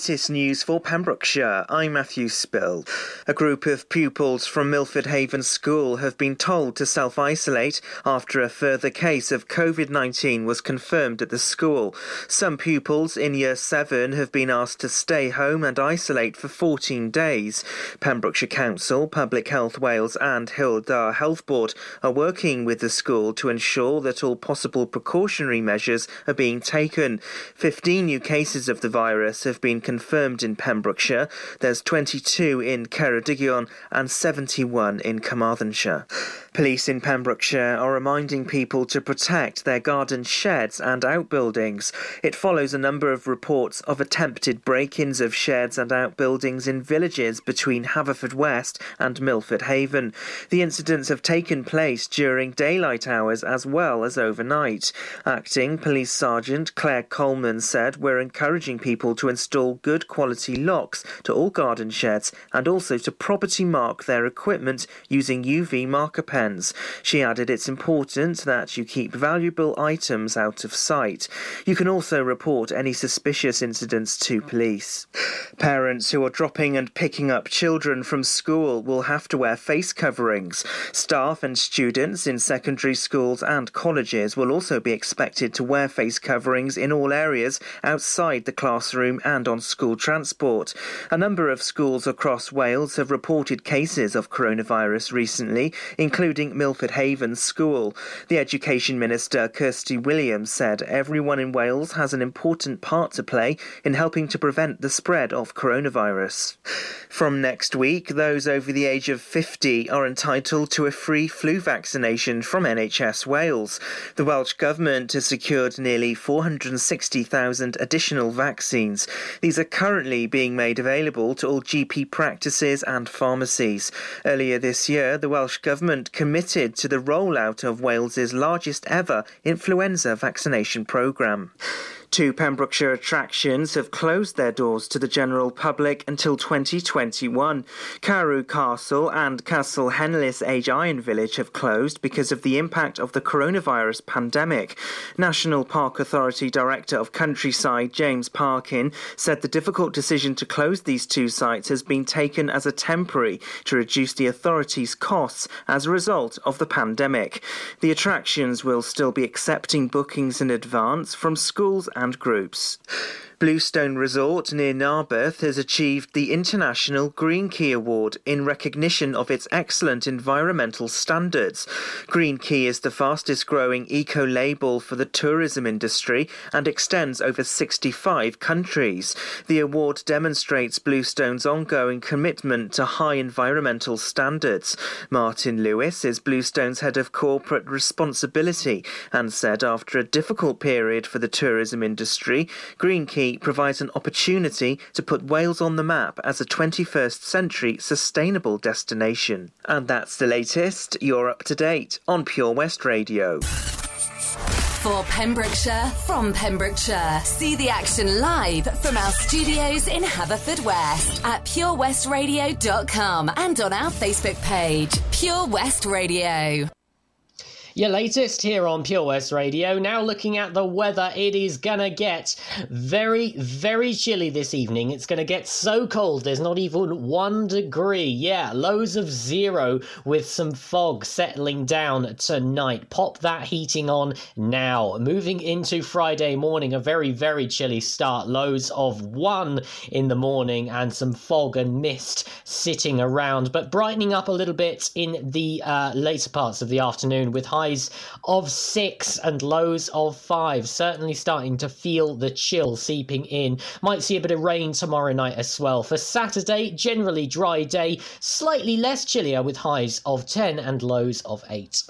Latest news for Pembrokeshire. I'm Matthew Spill. A group of pupils from Milford Haven School have been told to self isolate after a further case of COVID 19 was confirmed at the school. Some pupils in Year 7 have been asked to stay home and isolate for 14 days. Pembrokeshire Council, Public Health Wales, and Dda Health Board are working with the school to ensure that all possible precautionary measures are being taken. 15 new cases of the virus have been confirmed in Pembrokeshire. There's 22 in Ceredigion and 71 in Carmarthenshire. Police in Pembrokeshire are reminding people to protect their garden sheds and outbuildings. It follows a number of reports of attempted break ins of sheds and outbuildings in villages between Haverfordwest and Milford Haven. The incidents have taken place during daylight hours as well as overnight. Acting Police Sergeant Claire Coleman said, We're encouraging people to install good quality locks to all garden sheds and also to property mark their equipment using UV marker pens. She added it's important that you keep valuable items out of sight. You can also report any suspicious incidents to police. Parents who are dropping and picking up children from school will have to wear face coverings. Staff and students in secondary schools and colleges will also be expected to wear face coverings in all areas outside the classroom and on school transport. A number of schools across Wales have reported cases of coronavirus recently, including Milford Haven School. The Education Minister, Kirsty Williams, said everyone in Wales has an important part to play in helping to prevent the spread of coronavirus. From next week, those over the age of 50 are entitled to a free flu vaccination from NHS Wales. The Welsh Government has secured nearly 460,000 additional vaccines. These are currently being made available to all GP practices and pharmacies. Earlier this year, the Welsh Government committed to the rollout of Wales's largest ever influenza vaccination programme. Two Pembrokeshire attractions have closed their doors to the general public until 2021. Carew Castle and Castell Henllys Age Iron Village have closed because of the impact of the coronavirus pandemic. National Park Authority Director of Countryside, James Parkin, said the difficult decision to close these two sites has been taken as a temporary to reduce the authority's costs as a result of the pandemic. The attractions will still be accepting bookings in advance from schools and groups. Bluestone Resort near Narberth has achieved the International Green Key Award in recognition of its excellent environmental standards. Green Key is the fastest growing eco label for the tourism industry and extends over 65 countries. The award demonstrates Bluestone's ongoing commitment to high environmental standards. Martin Lewis is Bluestone's head of corporate responsibility and said after a difficult period for the tourism industry, Green Key provides an opportunity to put Wales on the map as a 21st century sustainable destination. And that's the latest. You're up to date on Pure West Radio. For Pembrokeshire, from Pembrokeshire. See the action live from our studios in Haverfordwest at purewestradio.com and on our Facebook page, Pure West Radio. Your latest here on Pure West Radio. Now looking at the weather, it is gonna get very, very chilly this evening. It's gonna get so cold, there's not even one degree. Yeah, lows of zero with some fog settling down tonight. Pop that heating on now. Moving into Friday morning, a very, very chilly start. Lows of one in the morning and some fog and mist sitting around, but brightening up a little bit in the uh, later parts of the afternoon with high highs of six and lows of five. Certainly starting to feel the chill seeping in. Might see a bit of rain tomorrow night as well. For Saturday, generally dry day, slightly less chillier with highs of 10 and lows of 8.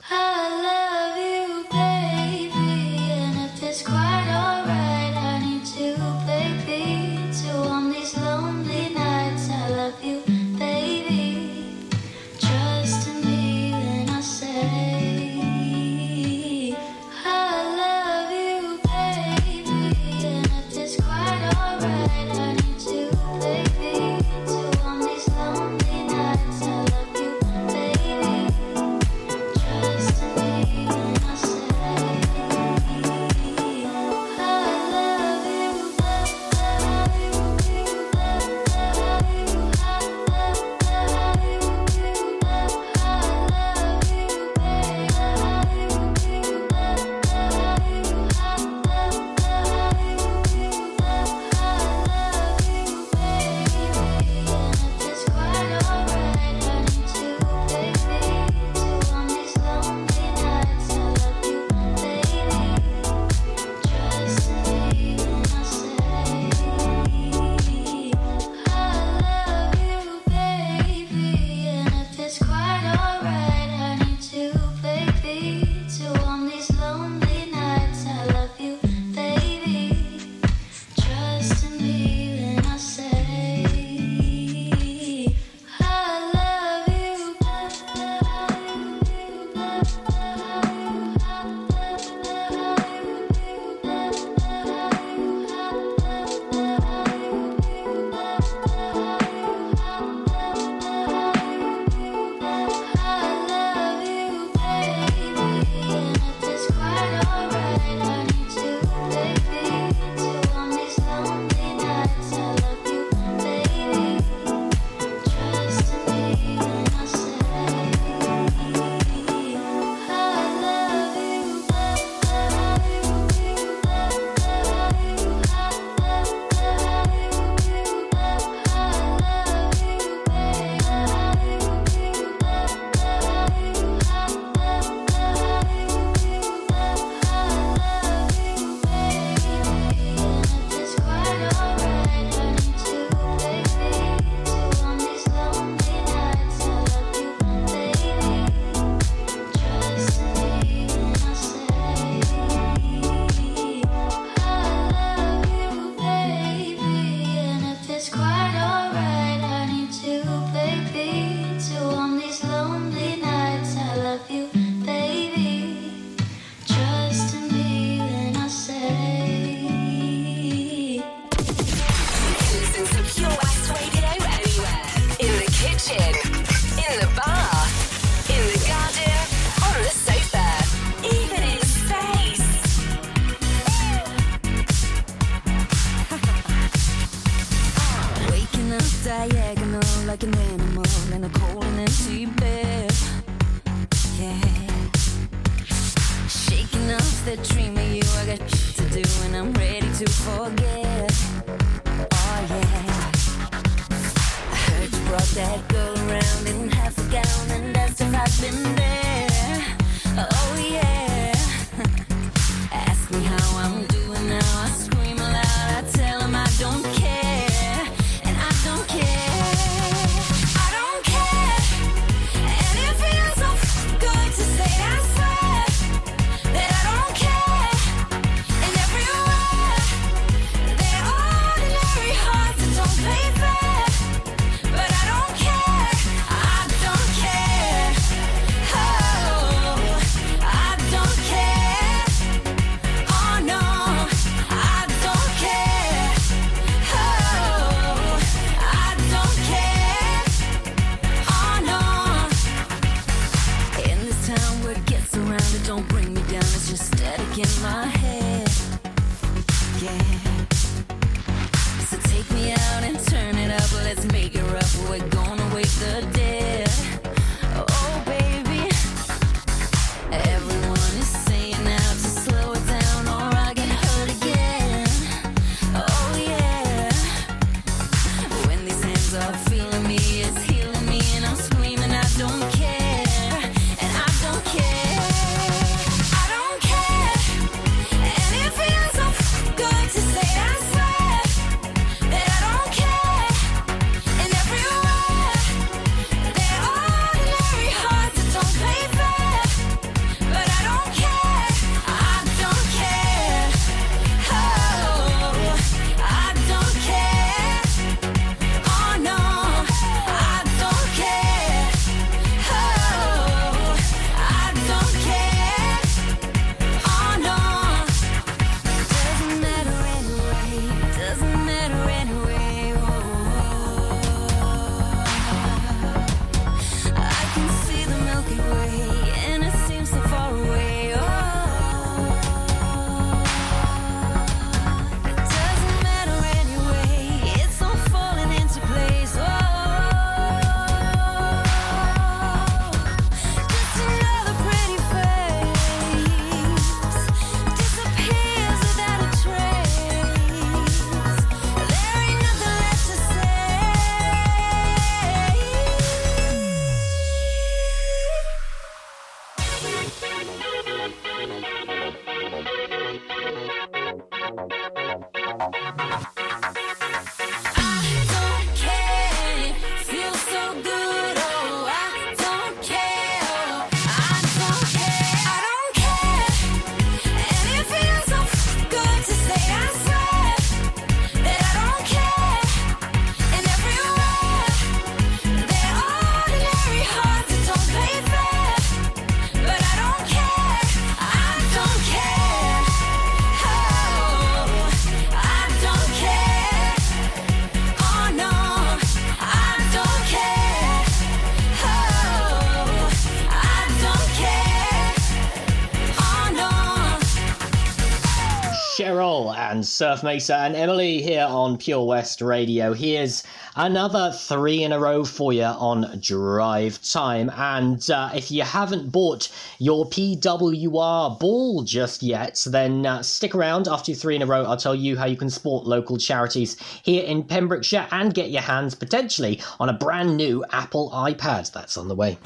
Surf Mesa and Emilee here on Pure West Radio. Here's another three in a row for you on Drive Time. And uh, if you haven't bought your PWR ball just yet, then uh, stick around after your three in a row. I'll tell you how you can support local charities here in Pembrokeshire and get your hands potentially on a brand new Apple iPad. That's on the way.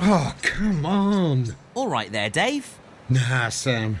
Oh, come on. All right there, Dave. Nah, Sam.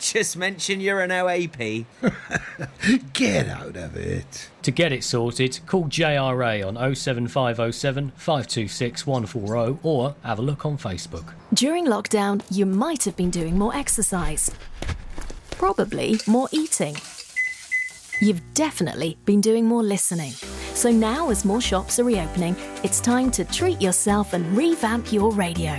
Just mention you're an OAP. Get out of it. To get it sorted, call JRA on 07507 526 140 or have a look on Facebook. During lockdown, you might have been doing more exercise. Probably more eating. You've definitely been doing more listening. So now, as more shops are reopening, it's time to treat yourself and revamp your radio.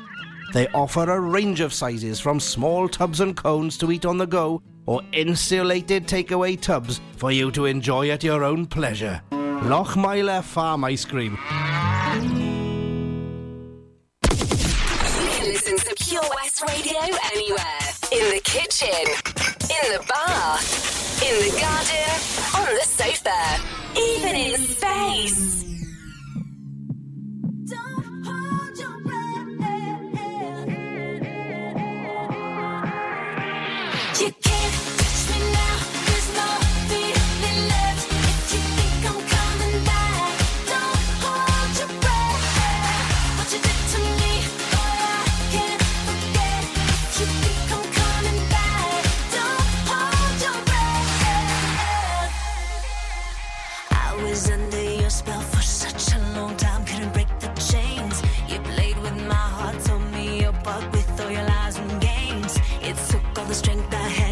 They offer a range of sizes from small tubs and cones to eat on the go or insulated takeaway tubs for you to enjoy at your own pleasure. Lochmeyler Farm Ice Cream. You can listen to Pure West Radio anywhere. In the kitchen, in the bath, in the garden, on the sofa, even in space.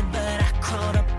But I crawled up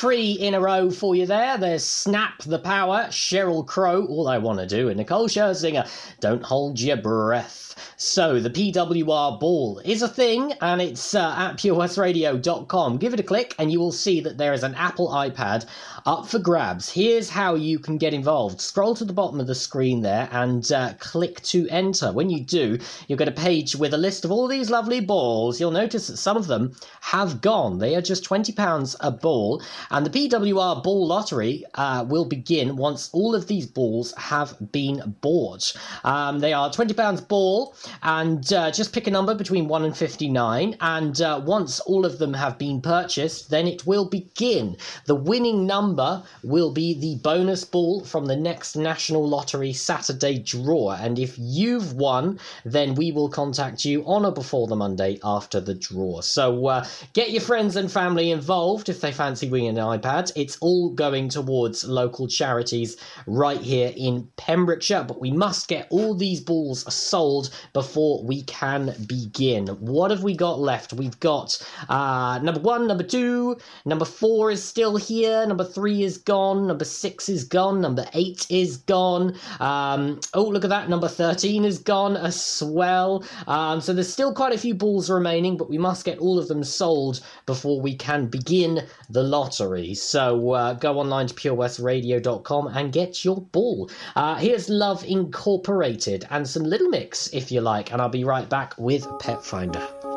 Three in a row for you there. There's Snap the Power, Sheryl Crow, All I Want to Do, and Nicole Scherzinger, Don't Hold Your Breath. So, the PWR ball is a thing, and it's uh, at purewestradio.com. Give it a click, and you will see that there is an Apple iPad up for grabs. Here's how you can get involved. Scroll to the bottom of the screen there and uh, click to enter. When you do, you'll get a page with a list of all these lovely balls. You'll notice that some of them have gone. They are just £20 a ball, and the PWR ball lottery uh, will begin once all of these balls have been bought. Um, they are £20 ball, and uh, just pick a number between 1 and 59, and uh, once all of them have been purchased, then it will begin. The winning number will be the bonus ball from the next National Lottery Saturday draw, and if you've won, then we will contact you on or before the Monday after the draw. So uh, get your friends and family involved if they fancy winning an iPad. It's all going towards local charities right here in Pembrokeshire, but we must get all these balls sold before we can begin. What have we got left? We've got uh, number one, number two, number four is still here, number three is gone, number six is gone, number eight is gone. Um, oh, look at that, number 13 is gone as well. Um, so there's still quite a few balls remaining, but we must get all of them sold before we can begin the lottery. So uh, go online to purewestradio.com and get your ball. Uh, here's Love Incorporated and some Little Mix if you like, and I'll be right back with Pet Finder.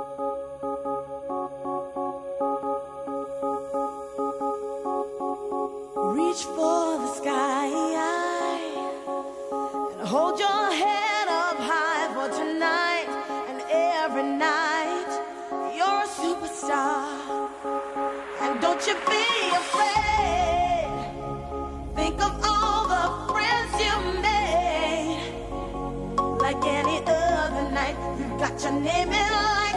Got your name in lights.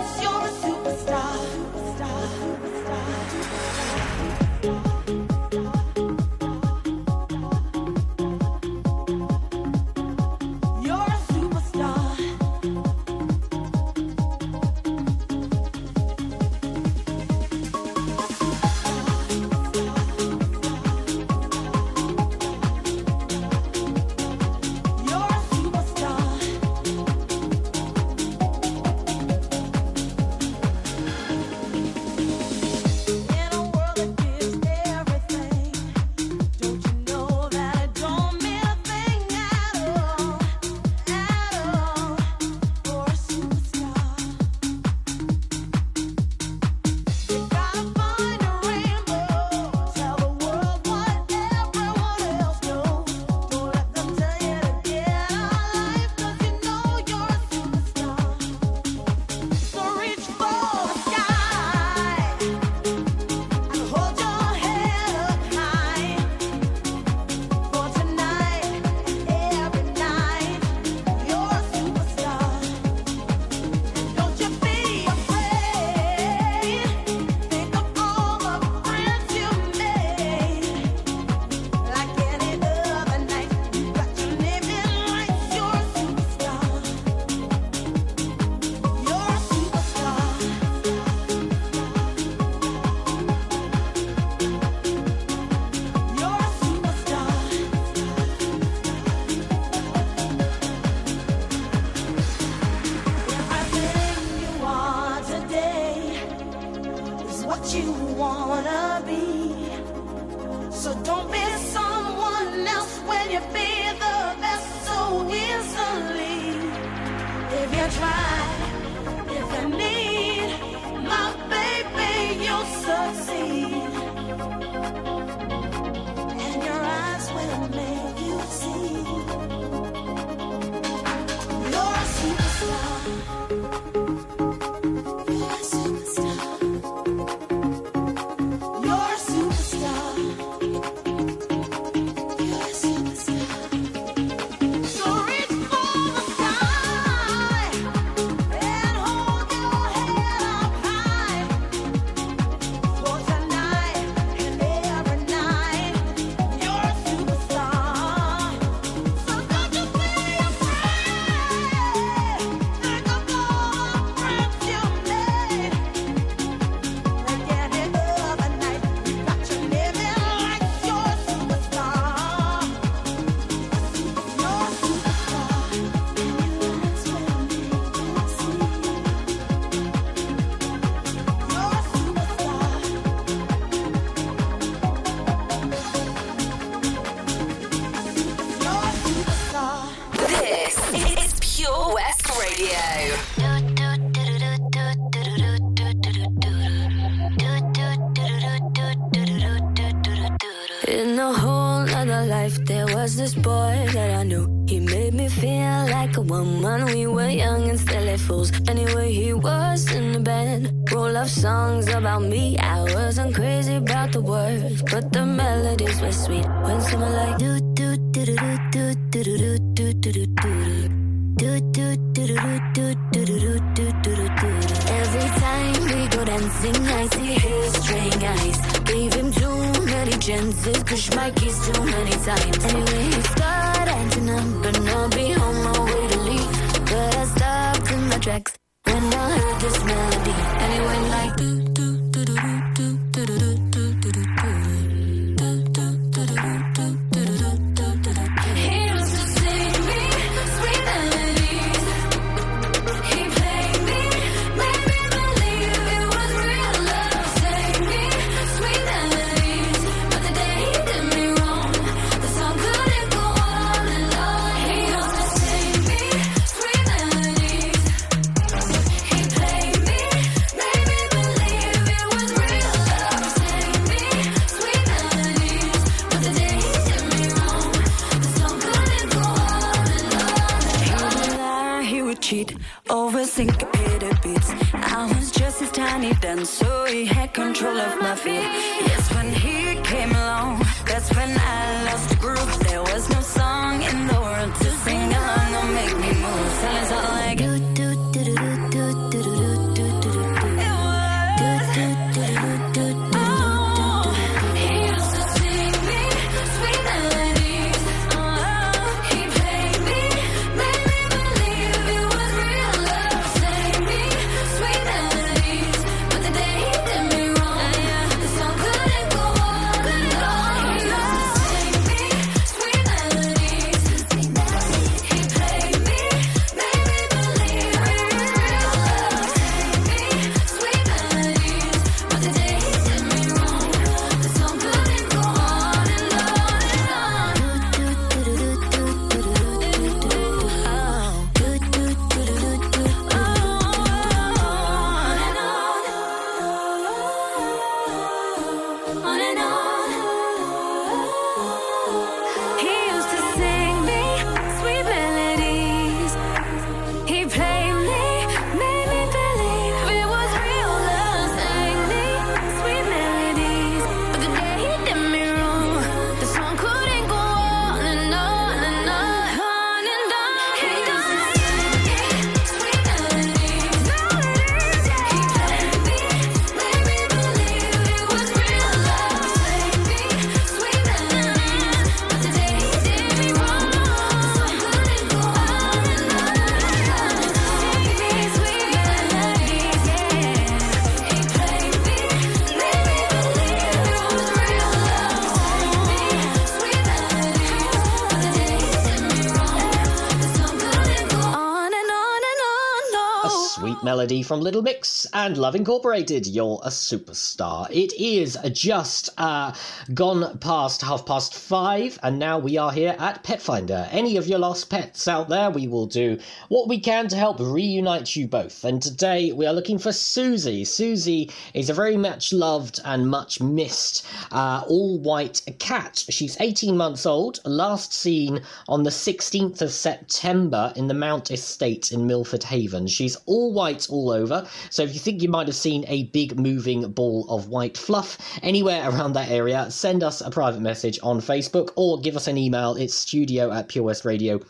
Melody from Little Mix and Love Incorporated. You're a superstar. It is just uh, gone past half past five, and now we are here at Pet Finder. Any of your lost pets out there, we will do what we can to help reunite you both. And today we are looking for Susie. Susie is a very much loved and much missed uh, all white cat. She's 18 months old, last seen on the 16th of September in the Mount Estate in Milford Haven. She's all white all over, so if you think you might have seen a big moving ball of white fluff anywhere around that area, send us a private message on Facebook or give us an email. It's studio at purewestradio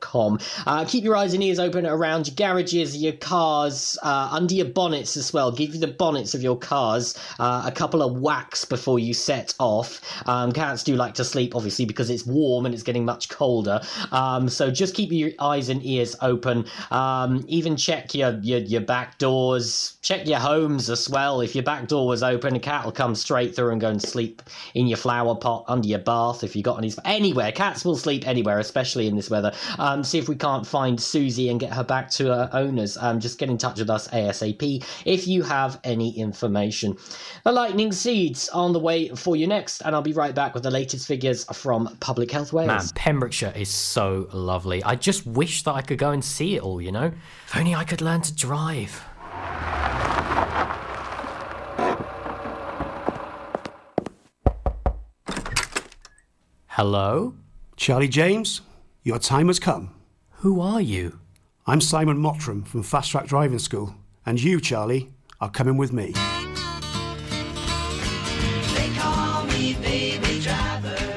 com. Uh, keep your eyes and ears open around your garages, your cars, uh, under your bonnets as well. Give the bonnets of your cars uh, a couple of whacks before you set off. Um, cats do like to sleep, obviously, because it's warm and it's getting much colder. Um, so just keep your eyes and ears open. Um, even check your, your your back doors. Check your homes as well. If your back door was open, a cat will come straight through and go and sleep in your flower pot under your bath. If you got any anywhere, cats will sleep anywhere, especially in this weather. Um, see if we can't find Susie and get her back to her owners. Um, just get in touch with us ASAP if you have any information. The lightning seeds on the way for you next, and I'll be right back with the latest figures from Public Health Wales. Man, Pembrokeshire is so lovely. I just wish that I could go and see it all, you know? If only I could learn to drive. Hello? Charlie James, your time has come. Who are you? I'm Simon Mottram from Fast Track Driving School, and you, Charlie, are coming with me.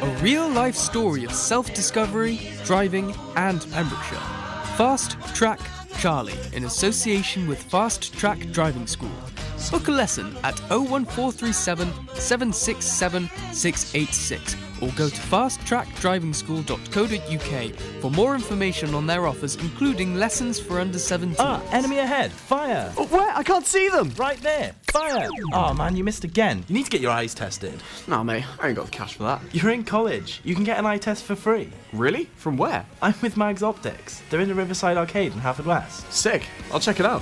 A real life story of self discovery, driving, and Pembrokeshire. Fast Track Charlie, in association with Fast Track Driving School. Book a lesson at 01437 767 686 or go to fasttrackdrivingschool.co.uk for more information on their offers, including lessons for under 17. Ah, enemy ahead! Fire! Oh, where? I can't see them! Right there! Fire! Oh man, you missed again. You need to get your eyes tested. Nah, mate, I ain't got the cash for that. You're in college. You can get an eye test for free. Really? From where? I'm with Mags Optics. They're in the Riverside Arcade in Haverfordwest. Sick. I'll check it out.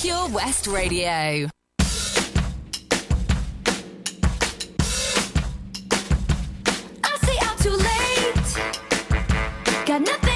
Pure West Radio. I stay out too late. Got nothing.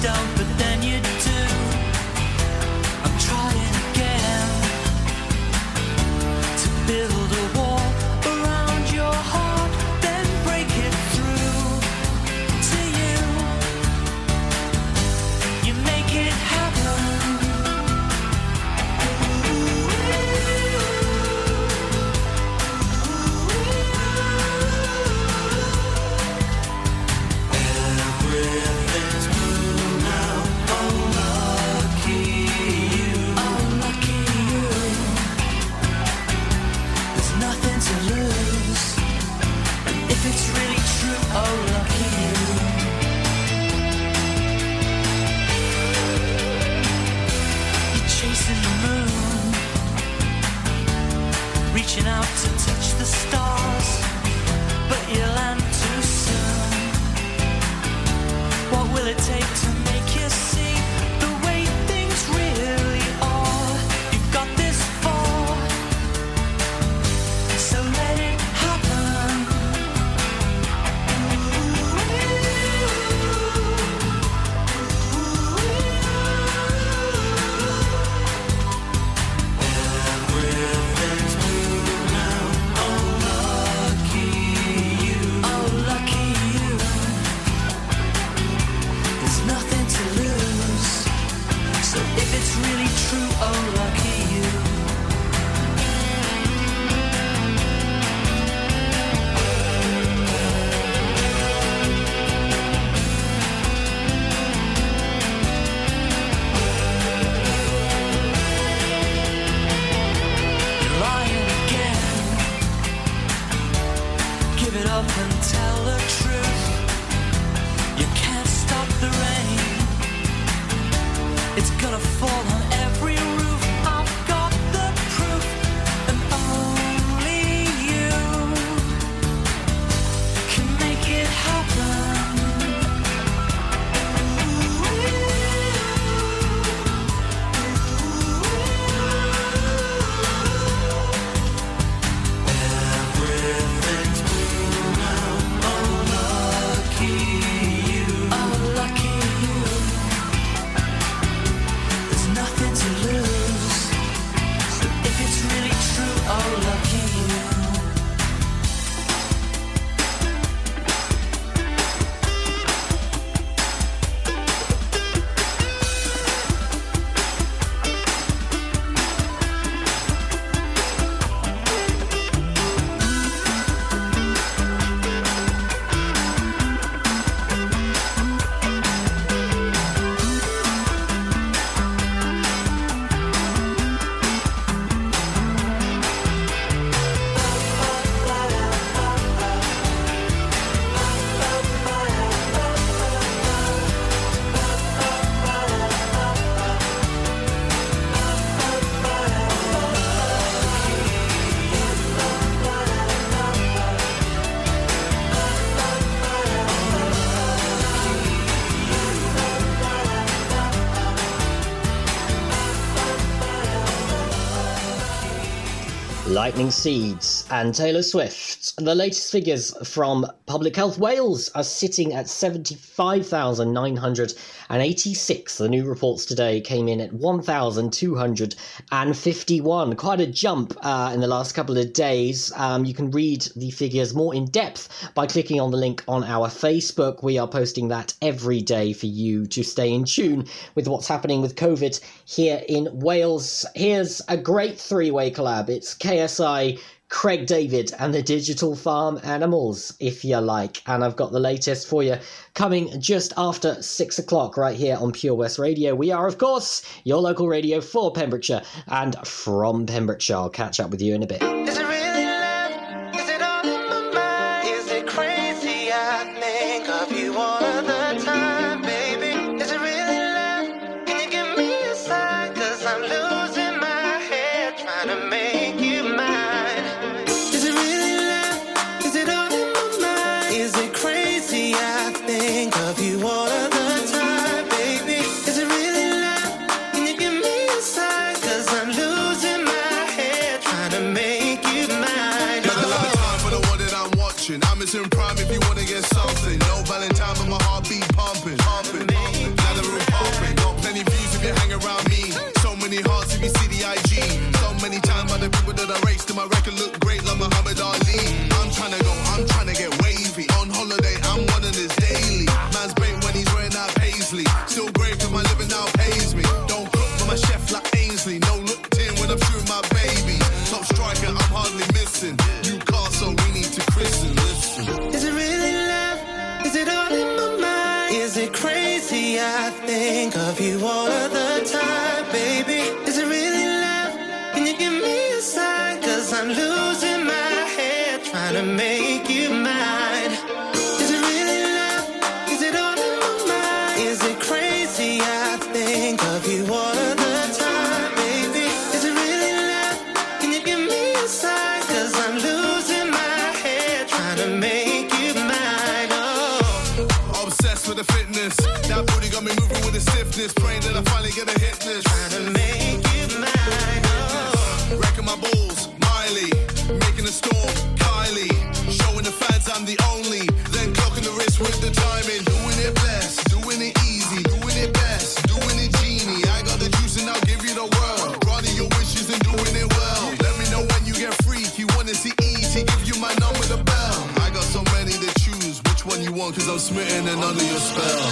don't, forget. Lightning Seeds and Taylor Swift. The latest figures from Public Health Wales are sitting at 75,986. The new reports today came in at 1,251. Quite a jump uh, in the last couple of days. Um, you can read the figures more in depth by clicking on the link on our Facebook. We are posting that every day for you to stay in tune with what's happening with COVID here in Wales. Here's a great three way collab it's KSI. Craig David and the Digital Farm Animals, if you like. And I've got the latest for you coming just after six o'clock right here on Pure West Radio. We are, of course, your local radio for Pembrokeshire and from Pembrokeshire. I'll catch up with you in a bit. could look great like Muhammad Ali. I'm trying to go, I'm trying to get wavy. On holiday, I'm one of this daily. Man's great when he's wearing out paisley. Still great cause my living now pays me. Don't cook for my chef like Ainsley. No look tin when I'm shooting my baby. Top striker, I'm hardly missing. You car, so we need to christen. Listen. Is it really love? Is it all in my mind? Is it crazy? I think of you all of the time, baby. Is it really love? Can you give me a sign? standing under your spell.